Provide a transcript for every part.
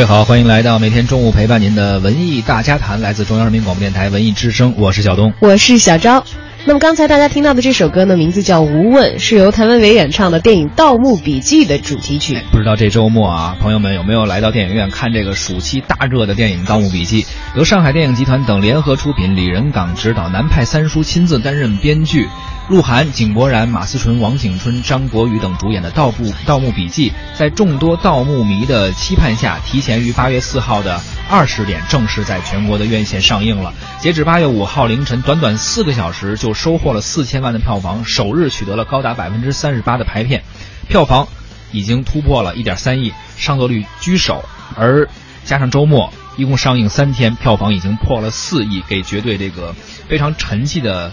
各位好，欢迎来到每天中午陪伴您的文艺大家谈，来自中央人民广播电台文艺之声，我是小东，我是小昭。那么刚才大家听到的这首歌呢，名字叫《无问》，是由谭维维演唱的电影《盗墓笔记》的主题曲。不知道这周末啊，朋友们有没有来到电影院看这个暑期大热的电影《盗墓笔记》？由上海电影集团等联合出品，李仁港执导，南派三叔亲自担任编剧。鹿晗、井柏然、马思纯、王景春、张国宇等主演的《盗墓盗墓笔记》，在众多盗墓迷的期盼下，提前于八月四号的二十点正式在全国的院线上映了。截止八月五号凌晨，短短四个小时就收获了四千万的票房，首日取得了高达百分之三十八的排片，票房已经突破了一点三亿，上座率居首。而加上周末，一共上映三天，票房已经破了四亿，给绝对这个非常沉寂的。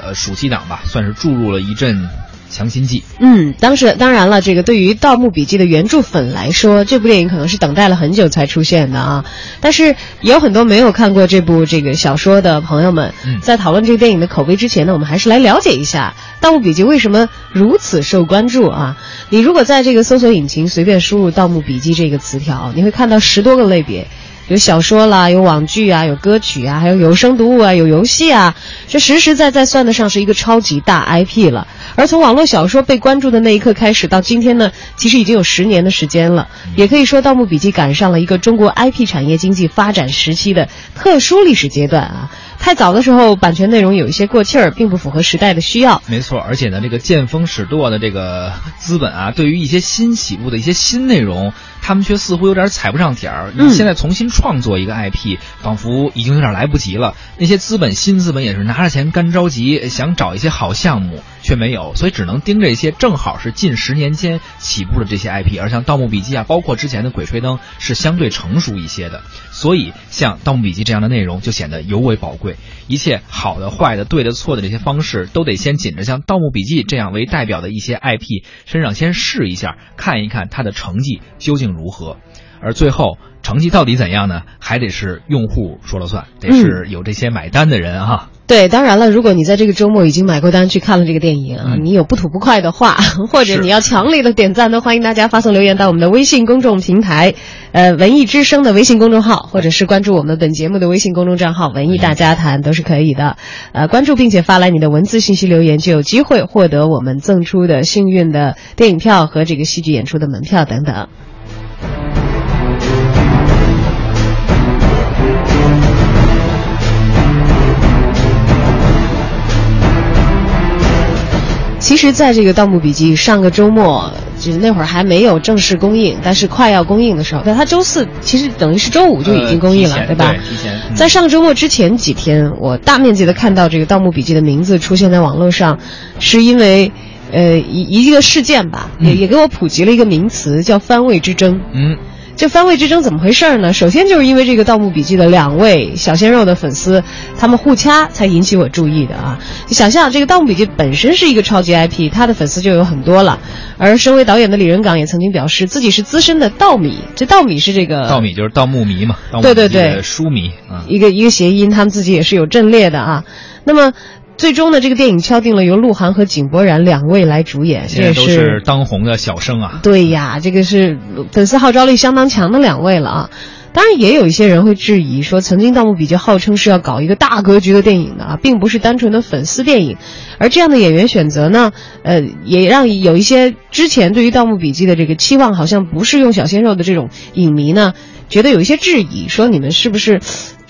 呃，暑期档吧，算是注入了一阵强心剂。嗯，当时当然了，这个对于《盗墓笔记》的原著粉来说，这部电影可能是等待了很久才出现的啊。但是也有很多没有看过这部这个小说的朋友们，在讨论这个电影的口碑之前呢，我们还是来了解一下《盗墓笔记》为什么如此受关注啊。你如果在这个搜索引擎随便输入“盗墓笔记”这个词条，你会看到十多个类别。有小说啦，有网剧啊，有歌曲啊，还有有声读物啊，有游戏啊，这实实在在算得上是一个超级大 IP 了。而从网络小说被关注的那一刻开始，到今天呢，其实已经有十年的时间了。也可以说，《盗墓笔记》赶上了一个中国 IP 产业经济发展时期的特殊历史阶段啊。太早的时候，版权内容有一些过气儿，并不符合时代的需要。没错，而且呢，这个见风使舵的这个资本啊，对于一些新起步的一些新内容，他们却似乎有点踩不上点儿。你现在重新创作一个 IP，仿佛已经有点来不及了。那些资本新资本也是拿着钱干着急，想找一些好项目，却没有，所以只能盯着一些正好是近十年间起步的这些 IP。而像《盗墓笔记》啊，包括之前的《鬼吹灯》，是相对成熟一些的。所以，像《盗墓笔记》这样的内容就显得尤为宝贵。一切好的、坏的、对的、错的这些方式，都得先紧着像《盗墓笔记》这样为代表的一些 IP 身上先试一下，看一看它的成绩究竟如何。而最后成绩到底怎样呢？还得是用户说了算，得是有这些买单的人哈。对，当然了，如果你在这个周末已经买过单去看了这个电影啊，你有不吐不快的话，或者你要强烈的点赞的，欢迎大家发送留言到我们的微信公众平台，呃，文艺之声的微信公众号，或者是关注我们本节目的微信公众账号“文艺大家谈”都是可以的。呃，关注并且发来你的文字信息留言，就有机会获得我们赠出的幸运的电影票和这个戏剧演出的门票等等。其实，在这个《盗墓笔记》上个周末，就是那会儿还没有正式公映，但是快要公映的时候，那它周四，其实等于是周五就已经公映了，对吧？在上周末之前几天，我大面积的看到这个《盗墓笔记》的名字出现在网络上，是因为，呃，一一个事件吧，也也给我普及了一个名词，叫番位之争。嗯。这番位之争怎么回事呢？首先就是因为这个《盗墓笔记》的两位小鲜肉的粉丝，他们互掐才引起我注意的啊！你想象这个《盗墓笔记》本身是一个超级 IP，他的粉丝就有很多了。而身为导演的李仁港也曾经表示自己是资深的盗米，这盗米是这个盗米就是盗墓迷嘛，对对对，书迷啊，一个一个谐音，他们自己也是有阵列的啊。那么。最终呢，这个电影敲定了由鹿晗和井柏然两位来主演，这都是当红的小生啊。对呀，这个是粉丝号召力相当强的两位了啊。当然，也有一些人会质疑说，曾经《盗墓笔记》号称是要搞一个大格局的电影的啊，并不是单纯的粉丝电影。而这样的演员选择呢，呃，也让有一些之前对于《盗墓笔记》的这个期望好像不是用小鲜肉的这种影迷呢，觉得有一些质疑，说你们是不是？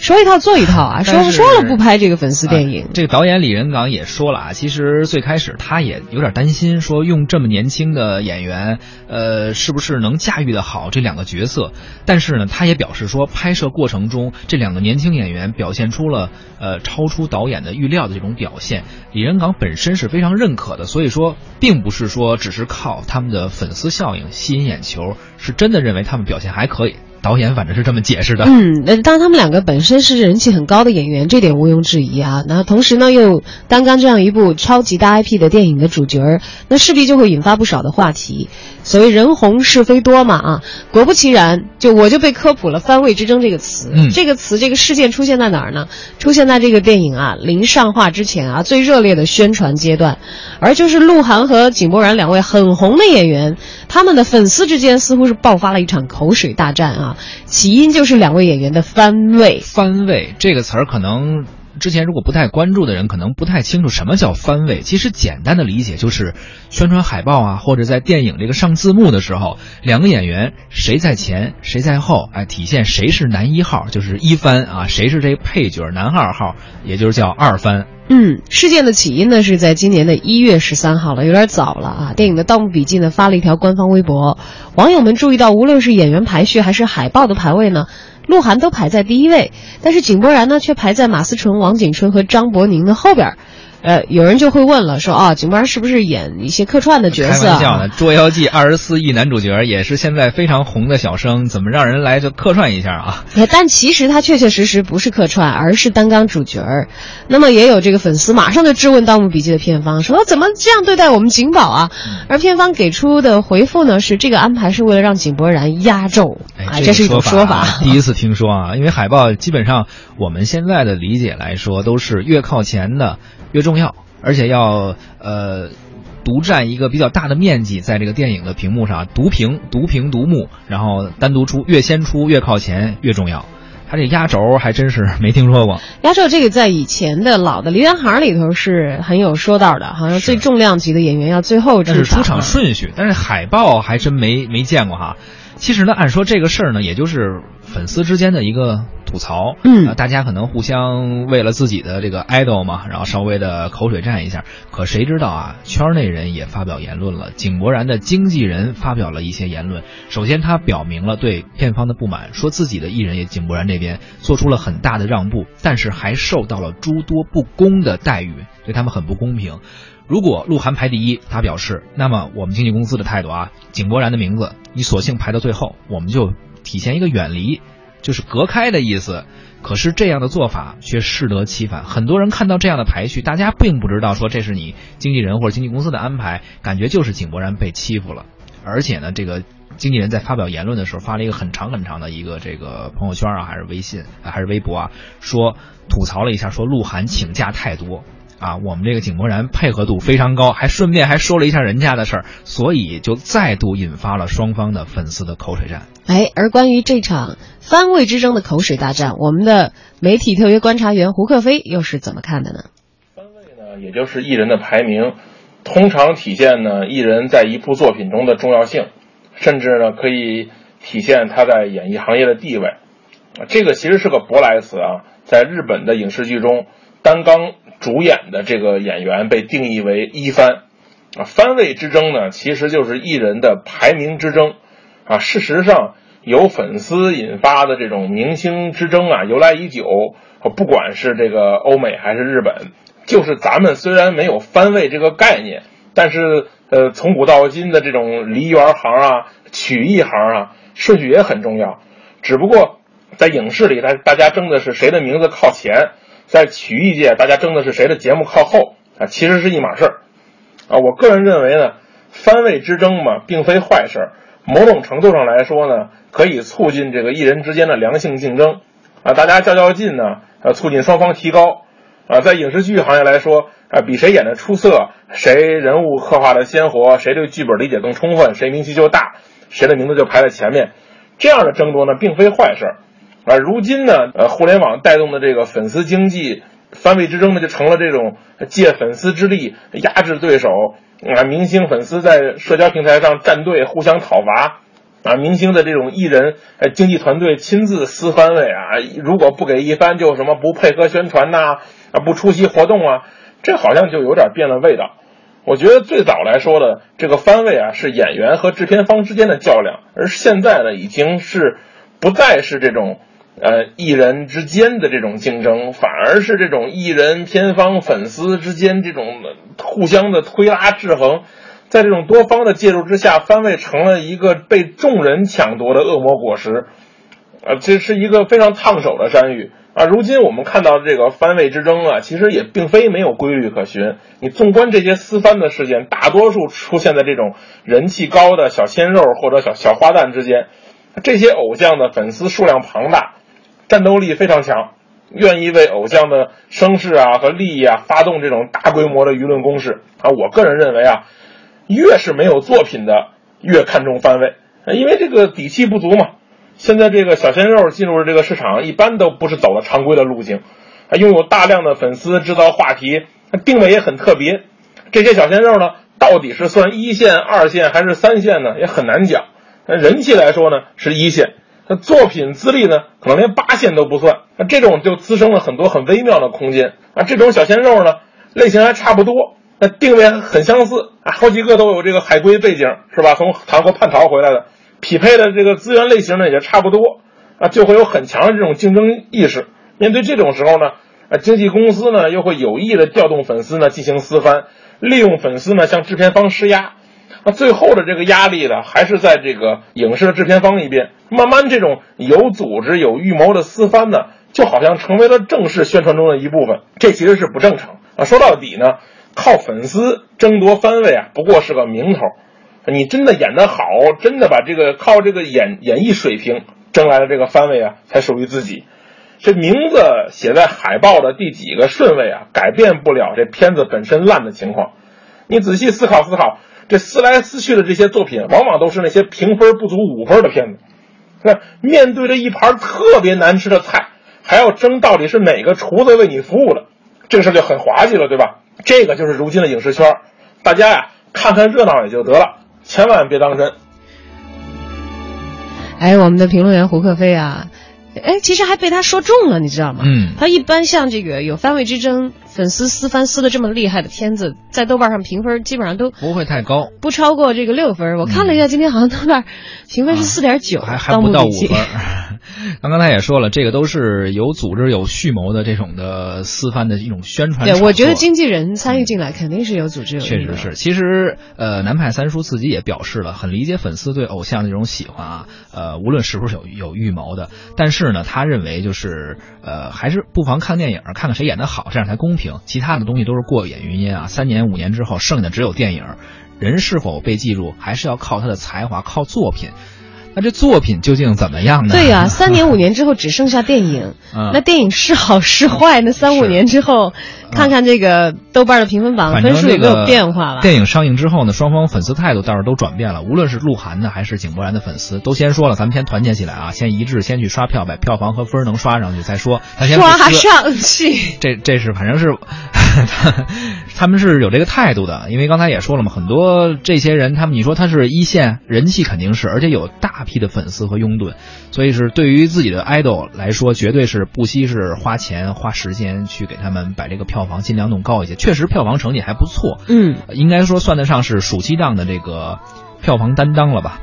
说一套做一套啊！说说了不拍这个粉丝电影。这个导演李仁港也说了啊，其实最开始他也有点担心，说用这么年轻的演员，呃，是不是能驾驭的好这两个角色？但是呢，他也表示说，拍摄过程中这两个年轻演员表现出了呃超出导演的预料的这种表现。李仁港本身是非常认可的，所以说并不是说只是靠他们的粉丝效应吸引眼球，是真的认为他们表现还可以。导演反正是这么解释的。嗯，那当然他们两个本身是人气很高的演员，这点毋庸置疑啊。那同时呢，又担纲这样一部超级大 IP 的电影的主角，那势必就会引发不少的话题。所谓人红是非多嘛啊，果不其然，就我就被科普了“番位之争”这个词。嗯，这个词这个事件出现在哪儿呢？出现在这个电影啊临上画之前啊最热烈的宣传阶段，而就是鹿晗和井柏然两位很红的演员，他们的粉丝之间似乎是爆发了一场口水大战啊。起因就是两位演员的番位。番位这个词儿可能。之前如果不太关注的人，可能不太清楚什么叫番位。其实简单的理解就是，宣传海报啊，或者在电影这个上字幕的时候，两个演员谁在前谁在后，哎，体现谁是男一号，就是一番啊，谁是这配角男二号，也就是叫二番。嗯，事件的起因呢是在今年的一月十三号了，有点早了啊。电影的《盗墓笔记》呢发了一条官方微博，网友们注意到，无论是演员排序还是海报的排位呢。鹿晗都排在第一位，但是井柏然呢却排在马思纯、王景春和张伯宁的后边。呃，有人就会问了，说啊，井柏然是不是演一些客串的角色？开玩笑的，《捉妖记》二十四亿男主角也是现在非常红的小生，怎么让人来就客串一下啊？但其实他确确实实不是客串，而是担纲主角儿。那么也有这个粉丝马上就质问《盗墓笔记》的片方，说怎么这样对待我们井宝啊？而片方给出的回复呢，是这个安排是为了让井柏然压轴啊，这是一种说法。第一次听说啊，因为海报基本上我们现在的理解来说，都是越靠前的。越重要，而且要呃独占一个比较大的面积，在这个电影的屏幕上独屏、独屏、独幕，然后单独出，越先出越靠前越重要。他这压轴还真是没听说过。压轴这个在以前的老的梨园行里头是很有说道的，好像最重量级的演员要最后这是出场顺序，但是海报还真没没见过哈。其实呢，按说这个事儿呢，也就是粉丝之间的一个。吐槽，嗯，大家可能互相为了自己的这个 idol 嘛，然后稍微的口水战一下。可谁知道啊，圈内人也发表言论了。井柏然的经纪人发表了一些言论。首先，他表明了对片方的不满，说自己的艺人也井柏然这边做出了很大的让步，但是还受到了诸多不公的待遇，对他们很不公平。如果鹿晗排第一，他表示，那么我们经纪公司的态度啊，井柏然的名字你索性排到最后，我们就体现一个远离。就是隔开的意思，可是这样的做法却适得其反。很多人看到这样的排序，大家并不知道说这是你经纪人或者经纪公司的安排，感觉就是井柏然被欺负了。而且呢，这个经纪人在发表言论的时候发了一个很长很长的一个这个朋友圈啊，还是微信还是微博啊，说吐槽了一下，说鹿晗请假太多。啊，我们这个井柏然配合度非常高，还顺便还说了一下人家的事儿，所以就再度引发了双方的粉丝的口水战。哎，而关于这场番位之争的口水大战，我们的媒体特约观察员胡克飞又是怎么看的呢？番位呢，也就是艺人的排名，通常体现呢艺人在一部作品中的重要性，甚至呢可以体现他在演艺行业的地位。啊，这个其实是个舶来词啊，在日本的影视剧中，担纲。主演的这个演员被定义为一番，啊，番位之争呢，其实就是艺人的排名之争，啊，事实上由粉丝引发的这种明星之争啊，由来已久，不管是这个欧美还是日本，就是咱们虽然没有番位这个概念，但是呃，从古到今的这种梨园行啊、曲艺行啊，顺序也很重要，只不过在影视里，大大家争的是谁的名字靠前。在曲艺界，大家争的是谁的节目靠后啊，其实是一码事儿，啊，我个人认为呢，番位之争嘛，并非坏事，某种程度上来说呢，可以促进这个艺人之间的良性竞争，啊，大家较较劲呢，呃，促进双方提高，啊，在影视剧行业来说，啊，比谁演的出色，谁人物刻画的鲜活，谁对剧本理解更充分，谁名气就大，谁的名字就排在前面，这样的争夺呢，并非坏事。而如今呢，呃，互联网带动的这个粉丝经济番位之争呢，就成了这种借粉丝之力压制对手啊，明星粉丝在社交平台上站队互相讨伐啊，明星的这种艺人呃经纪团队亲自撕番位啊，如果不给一番就什么不配合宣传呐啊，不出席活动啊，这好像就有点变了味道。我觉得最早来说的这个番位啊，是演员和制片方之间的较量，而现在呢，已经是不再是这种。呃，艺人之间的这种竞争，反而是这种艺人、片方、粉丝之间这种互相的推拉制衡，在这种多方的介入之下，番位成了一个被众人抢夺的恶魔果实，啊，这是一个非常烫手的山芋啊！如今我们看到这个番位之争啊，其实也并非没有规律可循。你纵观这些私番的事件，大多数出现在这种人气高的小鲜肉或者小小花旦之间，这些偶像的粉丝数量庞大。战斗力非常强，愿意为偶像的声势啊和利益啊发动这种大规模的舆论攻势啊。我个人认为啊，越是没有作品的，越看重番位，因为这个底气不足嘛。现在这个小鲜肉进入这个市场，一般都不是走了常规的路径，还拥有大量的粉丝，制造话题，定位也很特别。这些小鲜肉呢，到底是算一线、二线还是三线呢？也很难讲。人气来说呢，是一线；那作品资历呢，可能连八线都不算。那这种就滋生了很多很微妙的空间啊。这种小鲜肉呢，类型还差不多。那定位很相似啊，好几个都有这个海归背景，是吧？从韩国叛逃回来的，匹配的这个资源类型呢也差不多啊，就会有很强的这种竞争意识。面对这种时候呢，啊，经纪公司呢又会有意的调动粉丝呢进行私翻，利用粉丝呢向制片方施压。那最后的这个压力呢，还是在这个影视的制片方一边。慢慢，这种有组织、有预谋的私翻呢，就好像成为了正式宣传中的一部分。这其实是不正常啊。说到底呢。靠粉丝争夺番位啊，不过是个名头。你真的演得好，真的把这个靠这个演演绎水平争来的这个番位啊，才属于自己。这名字写在海报的第几个顺位啊，改变不了这片子本身烂的情况。你仔细思考思考，这撕来撕去的这些作品，往往都是那些评分不足五分的片子。那面对着一盘特别难吃的菜，还要争到底是哪个厨子为你服务的，这个事就很滑稽了，对吧？这个就是如今的影视圈，大家呀看看热闹也就得了，千万别当真。哎，我们的评论员胡克飞啊，哎，其实还被他说中了，你知道吗？嗯。他一般像这个有番位之争。粉丝撕翻撕的这么厉害的片子，在豆瓣上评分基本上都不会太高，不超过这个六分。我看了一下，今天好像豆瓣评分是四点九，还还不到五分。刚刚才也说了，这个都是有组织、有蓄谋的这种的撕番的一种宣传。对，我觉得经纪人参与进来肯定是有组织。有确实是，其实呃，南派三叔自己也表示了，很理解粉丝对偶像的这种喜欢啊。呃，无论是不是有有预谋的，但是呢，他认为就是呃，还是不妨看电影，看看谁演的好，这样才公平。其他的东西都是过眼云烟啊！三年五年之后，剩下的只有电影。人是否被记住，还是要靠他的才华，靠作品。那这作品究竟怎么样呢？对呀，三年 五年之后只剩下电影，那电影是好是坏？那三五年之后，看看这个豆瓣的评分榜分数有没有变化了？电影上映之后呢，双方粉丝态度倒是都转变了。无论是鹿晗的还是井柏然的粉丝，都先说了，咱们先团结起来啊，先一致，先去刷票，把票房和分能刷上去再说。刷上去，这这是反正是。他们是有这个态度的，因为刚才也说了嘛，很多这些人，他们你说他是一线人气肯定是，而且有大批的粉丝和拥趸，所以是对于自己的 idol 来说，绝对是不惜是花钱花时间去给他们把这个票房尽量弄高一些。确实票房成绩还不错，嗯，应该说算得上是暑期档的这个票房担当了吧。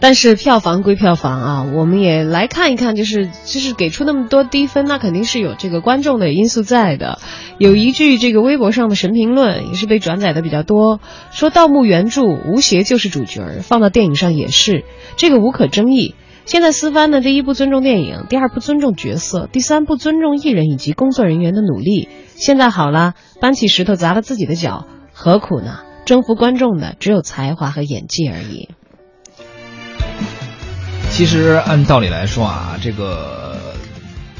但是票房归票房啊，我们也来看一看，就是就是给出那么多低分，那肯定是有这个观众的因素在的。有一句这个微博上的神评论也是被转载的比较多，说盗墓原著吴邪就是主角，放到电影上也是，这个无可争议。现在私翻呢，第一不尊重电影，第二不尊重角色，第三不尊重艺人以及工作人员的努力。现在好了，搬起石头砸了自己的脚，何苦呢？征服观众的只有才华和演技而已。其实按道理来说啊，这个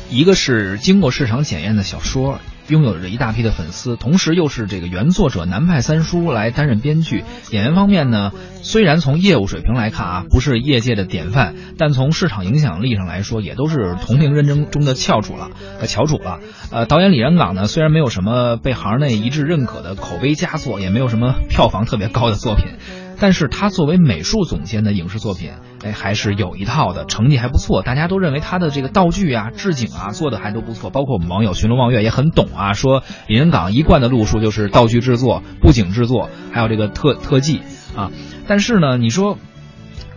一个是经过市场检验的小说，拥有着一大批的粉丝，同时又是这个原作者南派三叔来担任编剧。演员方面呢，虽然从业务水平来看啊，不是业界的典范，但从市场影响力上来说，也都是同龄认证中的翘楚了，呃，翘楚了。呃，导演李仁港呢，虽然没有什么被行内一致认可的口碑佳作，也没有什么票房特别高的作品。但是他作为美术总监的影视作品，哎，还是有一套的，成绩还不错。大家都认为他的这个道具啊、置景啊做的还都不错。包括我们网友寻龙望月也很懂啊，说李仁港一贯的路数就是道具制作、布景制作，还有这个特特技啊。但是呢，你说，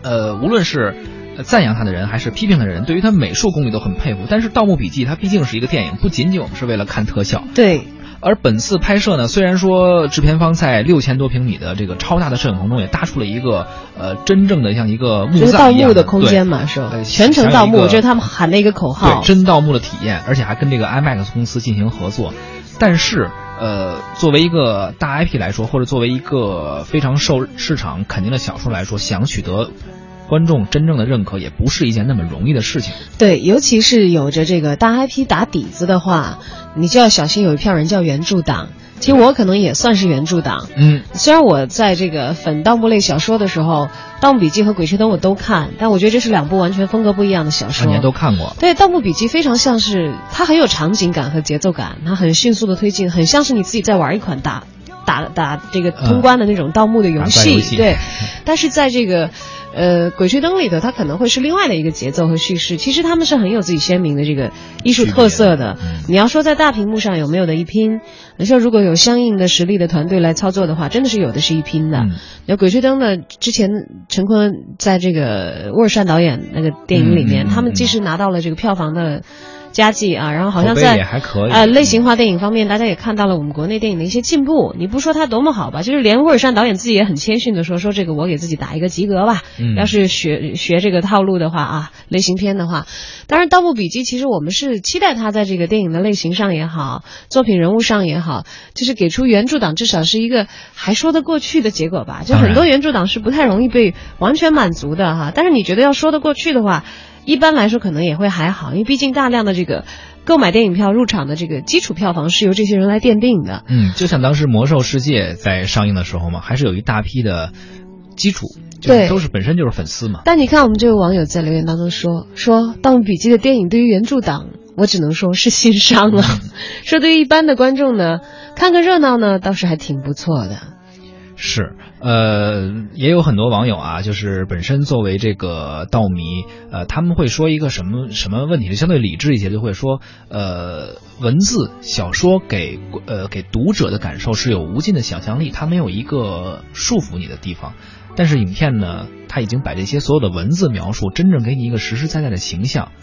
呃，无论是赞扬他的人还是批评的人，对于他美术功力都很佩服。但是《盗墓笔记》它毕竟是一个电影，不仅仅我们是为了看特效。对。而本次拍摄呢，虽然说制片方在六千多平米的这个超大的摄影棚中也搭出了一个呃真正的像一个墓葬一样的空间嘛，是吧？全程盗墓，这是他们喊的一个口号。对，真盗墓的体验，而且还跟这个 IMAX 公司进行合作。但是，呃，作为一个大 IP 来说，或者作为一个非常受市场肯定的小说来说，想取得。观众真正的认可也不是一件那么容易的事情。对，尤其是有着这个大 IP 打底子的话，你就要小心有一票人叫原著党。其实我可能也算是原著党。嗯，虽然我在这个粉盗墓类小说的时候，《盗墓笔记》和《鬼吹灯》我都看，但我觉得这是两部完全风格不一样的小说。年都看过。对，《盗墓笔记》非常像是它很有场景感和节奏感，它很迅速的推进，很像是你自己在玩一款打打打这个通关的那种盗墓的游戏。对，但是在这个。呃，《鬼吹灯》里头，它可能会是另外的一个节奏和叙事。其实他们是很有自己鲜明的这个艺术特色的。你要说在大屏幕上有没有的一拼，你说如果有相应的实力的团队来操作的话，真的是有的是一拼的。那《鬼吹灯》呢？之前陈坤在这个沃尔善导演那个电影里面，他们既是拿到了这个票房的。佳绩啊，然后好像在呃类型化电影方面，大家也看到了我们国内电影的一些进步。你不说它多么好吧，就是连沃尔善导演自己也很谦逊的说，说这个我给自己打一个及格吧。嗯，要是学学这个套路的话啊，类型片的话，当然《盗墓笔记》其实我们是期待他在这个电影的类型上也好，作品人物上也好，就是给出原著党至少是一个还说得过去的结果吧。就很多原著党是不太容易被完全满足的哈。但是你觉得要说得过去的话。一般来说可能也会还好，因为毕竟大量的这个购买电影票入场的这个基础票房是由这些人来奠定的。嗯，就像当时《魔兽世界》在上映的时候嘛，还是有一大批的基础，对，都是本身就是粉丝嘛。但你看，我们这位网友在留言当中说说《盗墓笔记》的电影对于原著党，我只能说是心伤了。说对于一般的观众呢，看个热闹呢，倒是还挺不错的。是，呃，也有很多网友啊，就是本身作为这个盗迷，呃，他们会说一个什么什么问题，就相对理智一些，就会说，呃，文字小说给呃给读者的感受是有无尽的想象力，它没有一个束缚你的地方，但是影片呢，它已经把这些所有的文字描述，真正给你一个实实在在的形象。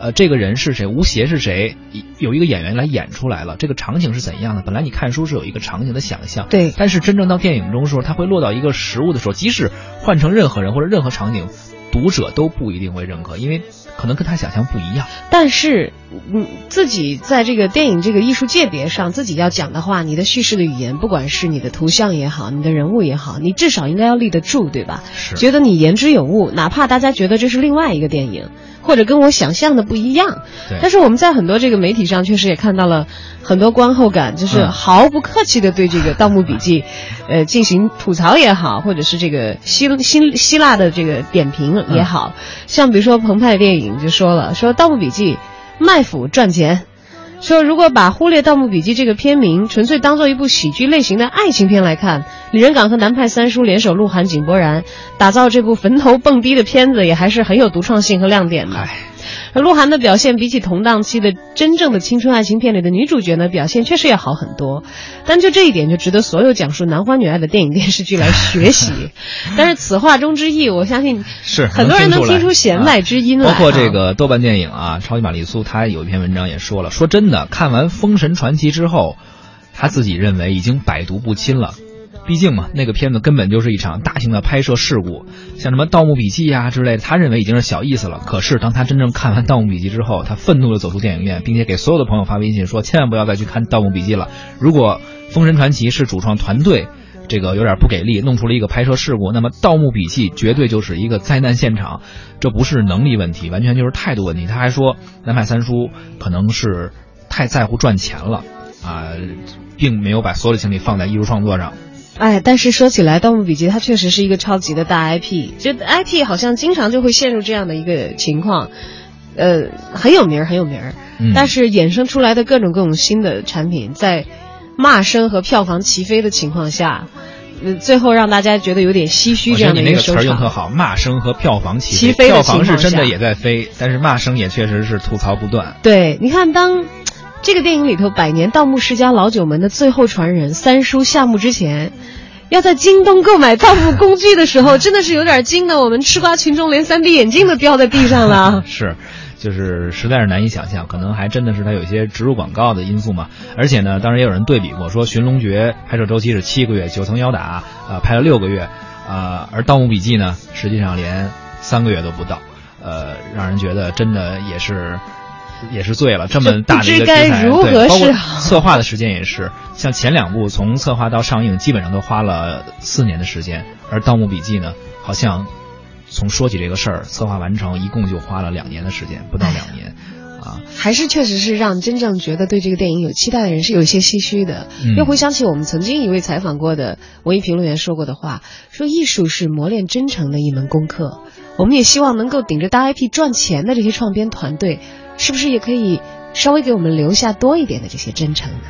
呃，这个人是谁？吴邪是谁？有一个演员来演出来了。这个场景是怎样的？本来你看书是有一个场景的想象，对。但是真正到电影中的时候，他会落到一个实物的时候，即使换成任何人或者任何场景，读者都不一定会认可，因为可能跟他想象不一样。但是，嗯，自己在这个电影这个艺术界别上，自己要讲的话，你的叙事的语言，不管是你的图像也好，你的人物也好，你至少应该要立得住，对吧？是。觉得你言之有物，哪怕大家觉得这是另外一个电影。或者跟我想象的不一样，但是我们在很多这个媒体上确实也看到了很多观后感，就是毫不客气的对这个《盗墓笔记》，呃进行吐槽也好，或者是这个希希希腊的这个点评也好，像比如说澎湃电影就说了，说《盗墓笔记》卖腐赚钱。说，如果把《忽略盗墓笔记》这个片名纯粹当做一部喜剧类型的爱情片来看，李仁港和南派三叔联手鹿晗、井柏然打造这部坟头蹦迪的片子，也还是很有独创性和亮点的。而鹿晗的表现比起同档期的真正的青春爱情片里的女主角呢，表现确实要好很多。但就这一点，就值得所有讲述男欢女爱的电影电视剧来学习。但是此话中之意，我相信是很多人能听出弦外之音来。包括这个豆瓣电影啊，超级玛丽苏，他有一篇文章也说了，说真的，看完《封神传奇》之后，他自己认为已经百毒不侵了。毕竟嘛，那个片子根本就是一场大型的拍摄事故，像什么《盗墓笔记》呀之类的，他认为已经是小意思了。可是当他真正看完《盗墓笔记》之后，他愤怒地走出电影院，并且给所有的朋友发微信说：“千万不要再去看《盗墓笔记》了。如果《封神传奇》是主创团队这个有点不给力，弄出了一个拍摄事故，那么《盗墓笔记》绝对就是一个灾难现场。这不是能力问题，完全就是态度问题。”他还说，南派三叔可能是太在乎赚钱了啊，并没有把所有的精力放在艺术创作上。哎，但是说起来，《盗墓笔记》它确实是一个超级的大 IP，就 IP 好像经常就会陷入这样的一个情况，呃，很有名儿，很有名儿，但是衍生出来的各种各种新的产品，在骂声和票房齐飞的情况下，呃，最后让大家觉得有点唏嘘。这样的一个词儿用特好，骂声和票房齐飞，票房是真的也在飞，但是骂声也确实是吐槽不断。对，你看当。这个电影里头，百年盗墓世家老九门的最后传人三叔下墓之前，要在京东购买盗墓工具的时候，真的是有点惊的。我们吃瓜群众连三 D 眼镜都掉在地上了。是，就是实在是难以想象，可能还真的是它有些植入广告的因素嘛。而且呢，当然也有人对比过，说《寻龙诀》拍摄周期是七个月，《九层妖打》呃拍了六个月，呃，而《盗墓笔记》呢，实际上连三个月都不到，呃，让人觉得真的也是。也是醉了这么大的一个题材包括策划的时间也是像前两部从策划到上映基本上都花了四年的时间而盗墓笔记呢好像从说起这个事儿策划完成一共就花了两年的时间不到两年啊。还是确实是让真正觉得对这个电影有期待的人是有一些唏嘘的。又回想起我们曾经一位采访过的文艺评论员说过的话说艺术是磨练真诚的一门功课我们也希望能够顶着大 ip 赚钱的这些创编团队是不是也可以稍微给我们留下多一点的这些真诚呢？